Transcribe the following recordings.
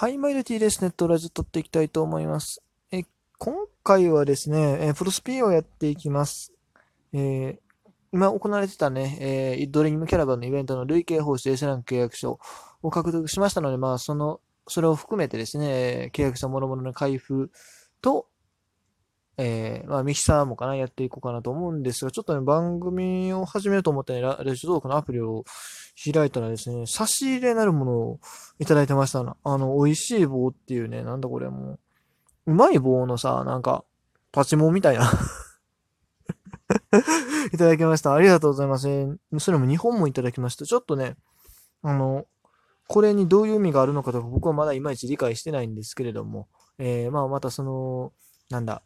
はい、マイルティーですね。とラジオ撮っていきたいと思います。え今回はですね、えプロスピーをやっていきます。えー、今行われてたね、えー、ドリームキャラバンのイベントの累計報酬 S ランク契約書を獲得しましたので、まあ、その、それを含めてですね、契約書諸々の開封と、えー、まあ、ミキサーもかな、やっていこうかなと思うんですが、ちょっとね、番組を始めようと思ってね、ラジオトークのアプリを開いたらですね、差し入れなるものをいただいてました。あの、美味しい棒っていうね、なんだこれもう、うまい棒のさ、なんか、パチモンみたいな いただきました。ありがとうございます。それも2本もいただきました。ちょっとね、あの、これにどういう意味があるのかとか僕はまだいまいち理解してないんですけれども、えー、まあまたその、なんだ、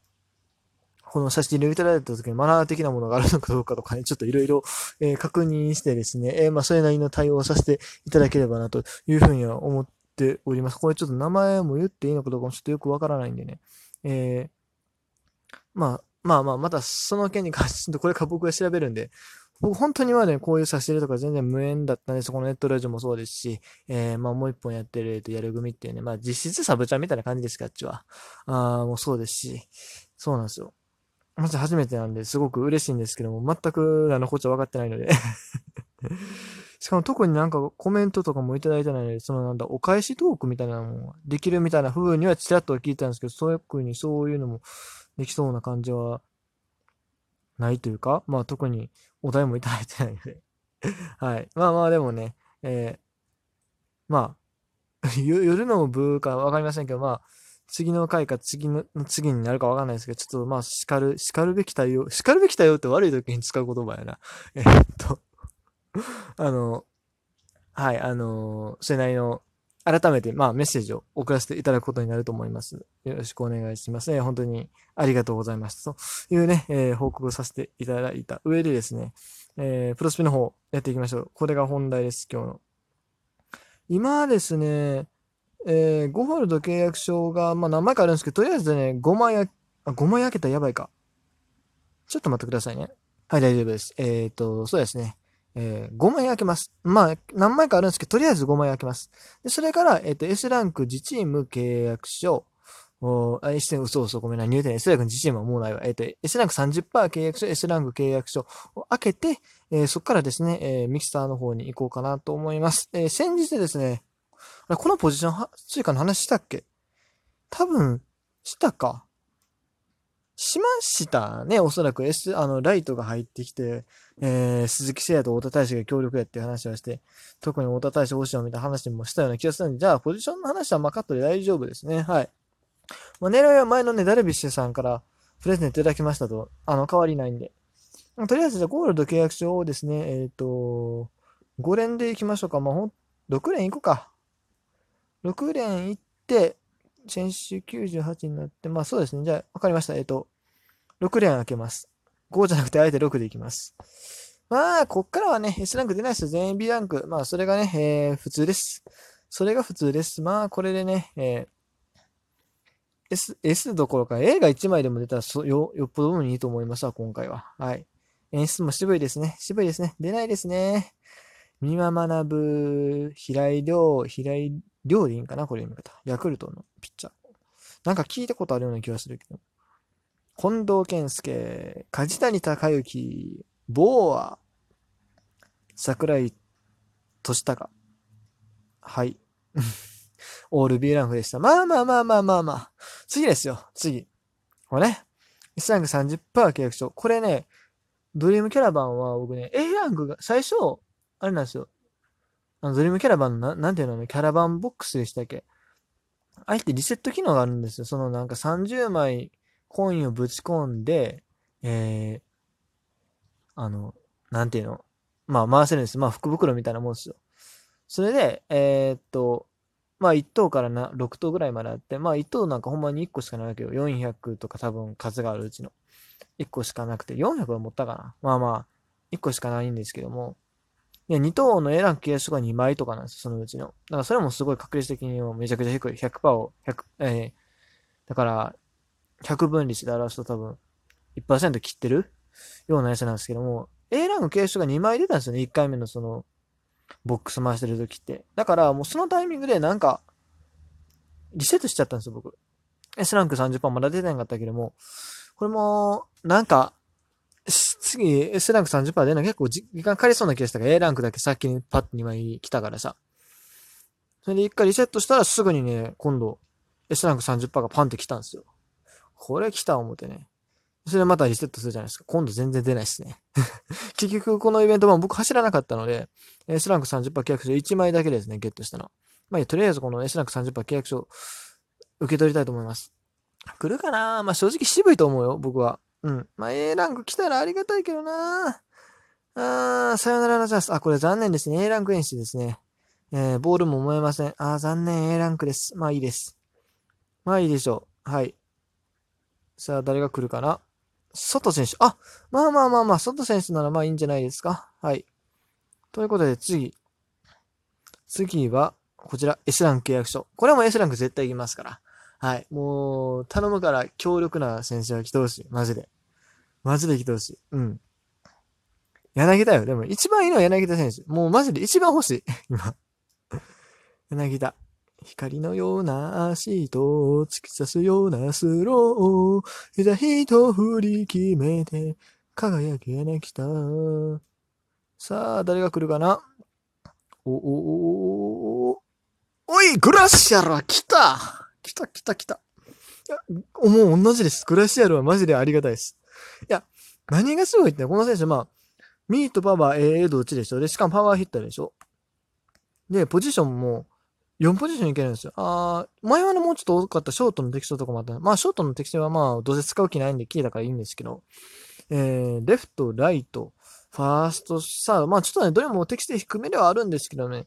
この写真をいただいた時にマナー的なものがあるのかどうかとかね、ちょっといろいろ確認してですね、えー、まあそれなりの対応をさせていただければなというふうには思っております。これちょっと名前も言っていいのかどうかもちょっとよくわからないんでね。えー、まあ、まあまあ、またその件に関してこれから僕が調べるんで、僕本当にまだね、こういう差し入れとか全然無縁だったんです。このネットラジオもそうですし、えー、まあもう一本やってる、えっと、やる組っていうね、まあ実質サブちゃんみたいな感じですか、あっちは。ああ、もうそうですし、そうなんですよ。まず初めてなんで、すごく嬉しいんですけども、全くあのこっちは分かってないので しかも特になんかコメントとかもいただいてないので、そのなんだ、お返しトークみたいなのもできるみたいな風にはちらっと聞いたんですけど、そういう風にそういうのもできそうな感じはないというか、まあ特にお題もいただいてないので はい。まあまあでもね、えー、まあ、夜の部かわかりませんけど、まあ、次の回か次の次になるかわかんないですけど、ちょっとまあ、叱る、叱るべき対応、叱るべき対応って悪い時に使う言葉やな。え、っとあの、はい、あのそれなりの、改めて、まあ、メッセージを送らせていただくことになると思います。よろしくお願いしますね。本当にありがとうございます。というね、えー、報告させていただいた上でですね、えー、プロスピの方やっていきましょう。これが本題です、今日の。今ですね、えー、5ホールド契約書が、まあ何枚かあるんですけど、とりあえずね、5枚あ、5枚開けたらやばいか。ちょっと待ってくださいね。はい、大丈夫です。えっ、ー、と、そうですね。えー、5枚開けます。まあ、何枚かあるんですけど、とりあえず5枚開けます。で、それから、えっ、ー、と、S ランク自チーム契約書、おあ、S ランク、嘘嘘、ごめんな、入店 S ランク自チームはもうないわ。えっ、ー、と、S ランク30%契約書、S ランク契約書を開けて、えー、そこからですね、えー、ミキサーの方に行こうかなと思います。えー、先日ですね、このポジション、追加の話したっけ？多分、したか？しましたね。おそらく S、あの、ライトが入ってきて、えー、鈴木誠也と太田大志が協力やっていう話をして、特に太田大志星野みたいな話もしたような気がするんで、じゃあ、ポジションの話はまあカットで大丈夫ですね。はい。まあ、狙いは前のね、ダルビッシュさんからプレゼントいただきましたと、あの、変わりないんで。とりあえず、じゃゴールド契約書をですね、えっ、ー、と、5連でいきましょうか。まあ、ほん、6連いこうか。6連いって、先週98になって、まあそうですね。じゃあ、わかりました。えっ、と、6連開けます。5じゃなくて、あえて6でいきます。まあ、こっからはね、S ランク出ないですよ。全員 B ランク。まあ、それがね、えー、普通です。それが普通です。まあ、これでね、えー、S、S どころか A が1枚でも出たらそよ、よっぽどいいと思いますわ、今回は。はい。演出も渋いですね。渋いですね。出ないですね。三輪学、平井亮、平井亮でいいんかなこれ読み方。ヤクルトのピッチャー。なんか聞いたことあるような気がするけど。近藤健介、梶谷隆之、ボーア、桜井俊孝。はい。オール B ランフでした。まあまあまあまあまあまあ。次ですよ。次。これね。S ランク30%契約書。これね、ドリームキャラバンは僕ね、A ランクが、最初、あれなんですよ。あの、ドリームキャラバンのな、なんていうのね、キャラバンボックスでしたっけ？あえてリセット機能があるんですよ。そのなんか30枚コインをぶち込んで、えー、あの、なんていうの？まあ回せるんです。まあ福袋みたいなもんですよ。それで、えー、っと、まあ1等からな6等ぐらいまであって、まあ1等なんかほんまに1個しかないわけよ。400とか多分数があるうちの。1個しかなくて、400は持ったかな。まあまあ、1個しかないんですけども、で、2等の A ランク契約書が2枚とかなんですよ、そのうちの。だからそれもすごい確率的にめちゃくちゃ低い。100%を、100、えー、だから、100分率で表すと多分1%切ってる？ようなやつなんですけども、A ランク契約書が2枚出たんですよね、1回目のその、ボックス回してる時って。だからもうそのタイミングでなんか、リセットしちゃったんですよ、僕。S ランク30%まだ出てなかったけども、これも、なんか、次 S ランク30%出るの結構時間かかりそうな気がしたから A ランクだけ先にパッと2枚来たからさ。それで一回リセットしたらすぐにね、今度 S ランク30%がパンって来たんですよ。これ来た思ってね。それでまたリセットするじゃないですか。今度全然出ないっすね。結局このイベントも僕走らなかったので、S ランク30%契約書1枚だけですね、ゲットしたの。まあ、とりあえずこの S ランク30%契約書受け取りたいと思います。来るかな？まあ正直渋いと思うよ、僕は。うん。まあ A ランク来たらありがたいけどなあー、さよならのチャンス。あ、これ残念ですね。A ランク演出ですね。えー、ボールも思えません。あー、残念。A ランクです。まあいいです。まあいいでしょう。はい。さあ、誰が来るかな？外選手。あ、まあまあまあまあ、外選手ならまあいいんじゃないですか？はい。ということで、次。次は、こちら、S ランク契約書。これも S ランク絶対行きますから。はい。もう、頼むから強力な選手が来てほしい。マジで。マジで来てほしい。うん。柳田よ。でも一番いいのは柳田選手。もうマジで一番欲しい。今。柳田。光のような足と突き刺すようなスロー。いざ一振り決めて、輝き柳田。さあ、誰が来るかな？お、お、お、お、おい、グラシャルは来た来た来た来た。いや、もう同じです。グラシアルはマジでありがたいです。いや、何がすごいって、この選手、まあ、ミート、パワー、AA どっちでしょ？で、しかもパワーヒッターでしょ？で、ポジションも4ポジションいけるんですよ。あー、前はね、もうちょっと多かったショートの適性とかもあった。まあ、ショートの適性はまあ、どうせ使う気ないんで、キーだからいいんですけど、えー、レフト、ライト、ファースト、サード、まあ、ちょっとね、どれも適性低めではあるんですけどね、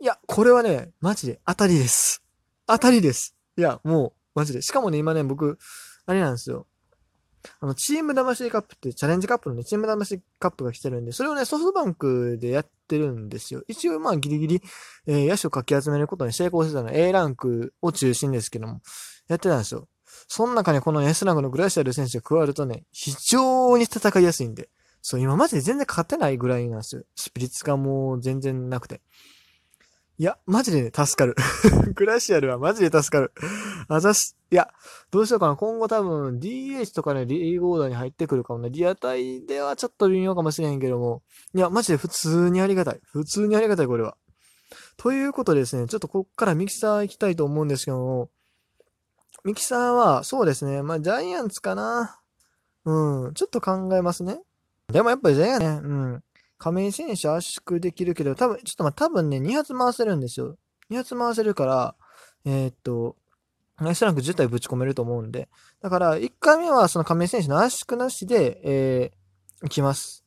いや、これはね、マジで当たりです。当たりです。いや、もう、マジで。しかもね、今ね、僕、あれなんですよ。あの、チーム魂カップってチャレンジカップのね、チーム魂カップが来てるんで、それをね、ソフトバンクでやってるんですよ。一応、まあ、ギリギリ、えー、野手をかき集めることに成功してたのは A ランクを中心ですけども、やってたんですよ。その中にこの S ランクのグラシアル選手が加わるとね、非常に戦いやすいんで。そう、今まで全然勝てないぐらいなんですよ。スピリッツがもう全然なくて。いや、マジでね、助かる。グラシアルはマジで助かる。あざし、いや、どうしようかな。今後多分 DH とかね、リーグオーダーに入ってくるかもね。リアタイではちょっと微妙かもしれんけども。いや、マジで普通にありがたい。普通にありがたい、これは。ということでですね、ちょっとこっからミキサー行きたいと思うんですけども、ミキサーは、そうですね、まあ、ジャイアンツかな。うん、ちょっと考えますね。でもやっぱりジャイアンツね、うん。亀井選手圧縮できるけど、多分、ちょっとま、多分ね、2発回せるんですよ。2発回せるから、えー、っと、S ランク10体ぶち込めると思うんで。だから、1回目はその亀井選手の圧縮なしで、えー、行きます。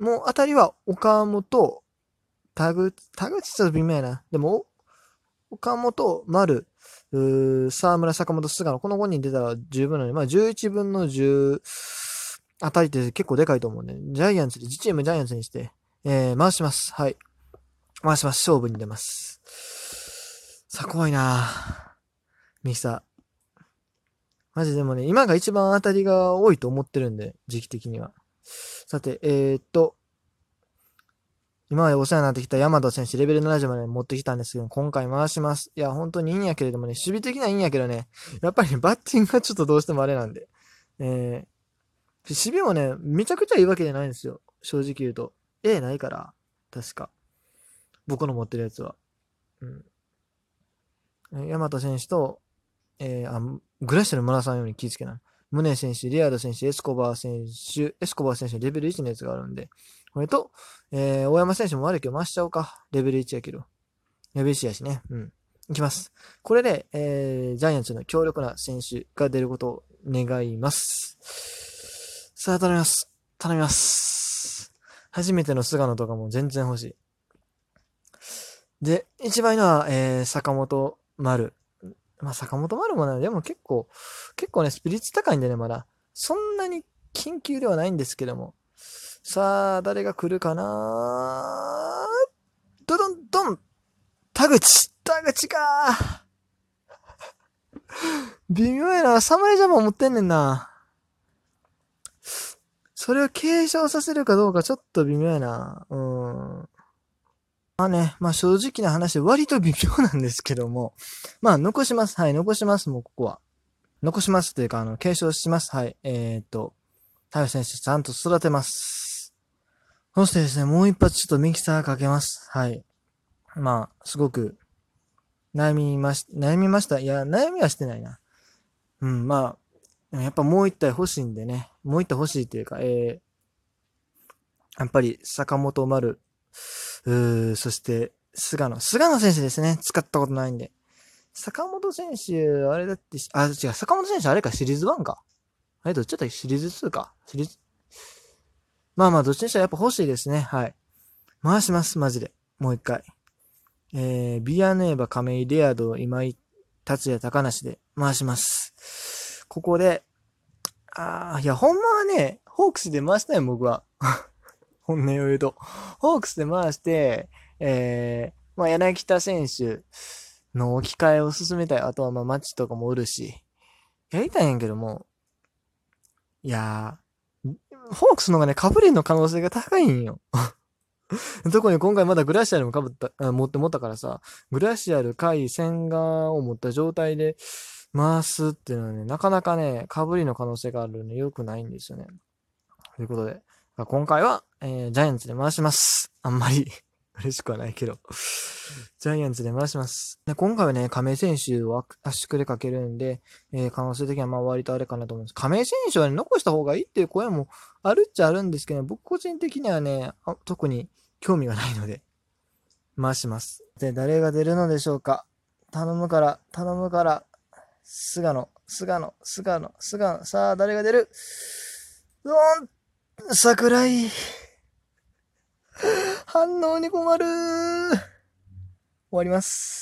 もう、あたりは岡本、田口、田口ちょっと微妙やな。でも、岡本、丸、沢村、坂本、菅野、この5人出たら十分なので、まあ11分の10、あたりって結構でかいと思うんで、ジャイアンツで、自チームジャイアンツにして、えー、回します。はい。回します。勝負に出ます。さあ、怖いなぁミキサー。マジでもね、今が一番当たりが多いと思ってるんで、時期的には。さて、えー、っと、今までお世話になってきた山田選手、レベル70まで持ってきたんですけど、今回回します。いや、本当にいいんやけれどもね、守備的にはいいんやけどね、やっぱり、バッティングがちょっとどうしてもあれなんで、えー守備もね、めちゃくちゃいいわけじゃないんですよ。正直言うと。A ないから。確か。僕の持ってるやつは。うん。ヤマト選手と、えー、あ、グラッシュの村さんように気ぃつけない。ムネ選手、リアード選手、エスコバー選手、エスコバー選手レベル1のやつがあるんで。これと、えー、大山選手も悪いけど回しちゃおうか。レベル1やけど。レベル1やしね。うん。いきます。これで、えー、ジャイアンツの強力な選手が出ることを願います。さあ、頼みます。頼みます。初めての菅野とかも全然欲しい。で、一番いいのは、えー、坂本丸。まあ、坂本丸もね、でも結構、結構ね、スピリッツ高いんでね、まだ。そんなに緊急ではないんですけども。さあ、誰が来るかなドドンドン田口田口か 微妙やな。侍ジャパン持ってんねんな。それを継承させるかどうかちょっと微妙やな。うん。まあね、まあ正直な話、割と微妙なんですけども、まあ残します。はい、残します、もうここは。残しますというか、あの、継承します。はい。えー、っと、太陽選手ちゃんと育てます。そしてですね、もう一発ちょっとミキサーかけます。はい。まあ、すごく、悩みまし、悩みました。いや、悩みはしてないな。うん、まあ、やっぱもう一体欲しいんでね、もう一体欲しいっていうか、えー、やっぱり坂本丸、う、そして菅野。菅野選手ですね。使ったことないんで。坂本選手、あれだって、あ、違う、坂本選手あれか、シリーズ1か？あれ、どっちだったっけ？シリーズ2か？シリーズ、まあまあ、どっちにしたらやっぱ欲しいですね。はい。回します、マジで。もう一回。えー、ビアネーバ、亀井、レアド、今井、達也、高梨で回します。ここで、ああ、いや、ほんまはね、ホークスで回したい僕は。本音を言うと。ホークスで回して、えー、まあ、柳田選手、の置き換えを進めたい。あとはまあマッチとかもおるし、やりたいんやけども、いやー、ホークスの方がね、被りの可能性が高いんよ。特に今回まだグラシアルも被った、持って持ったからさ、グラシアル、海、千賀を持った状態で回すっていうのはね、なかなかね、被りの可能性があるので良くないんですよね。ということで、今回は、えー、ジャイアンツで回します。あんまり 嬉しくはないけどジャイアンツで回します。で今回はね、亀井選手を圧縮でかけるんで、えー、可能性的にはまあ割とあれかなと思います。亀井選手はね、残した方がいいっていう声もあるっちゃあるんですけど、僕個人的にはね、特に興味がないので、回します。で、誰が出るのでしょうか頼むから、頼むから、菅野、菅野、菅野、菅野、さあ、誰が出る？うーん、桜井。反応に困る終わります。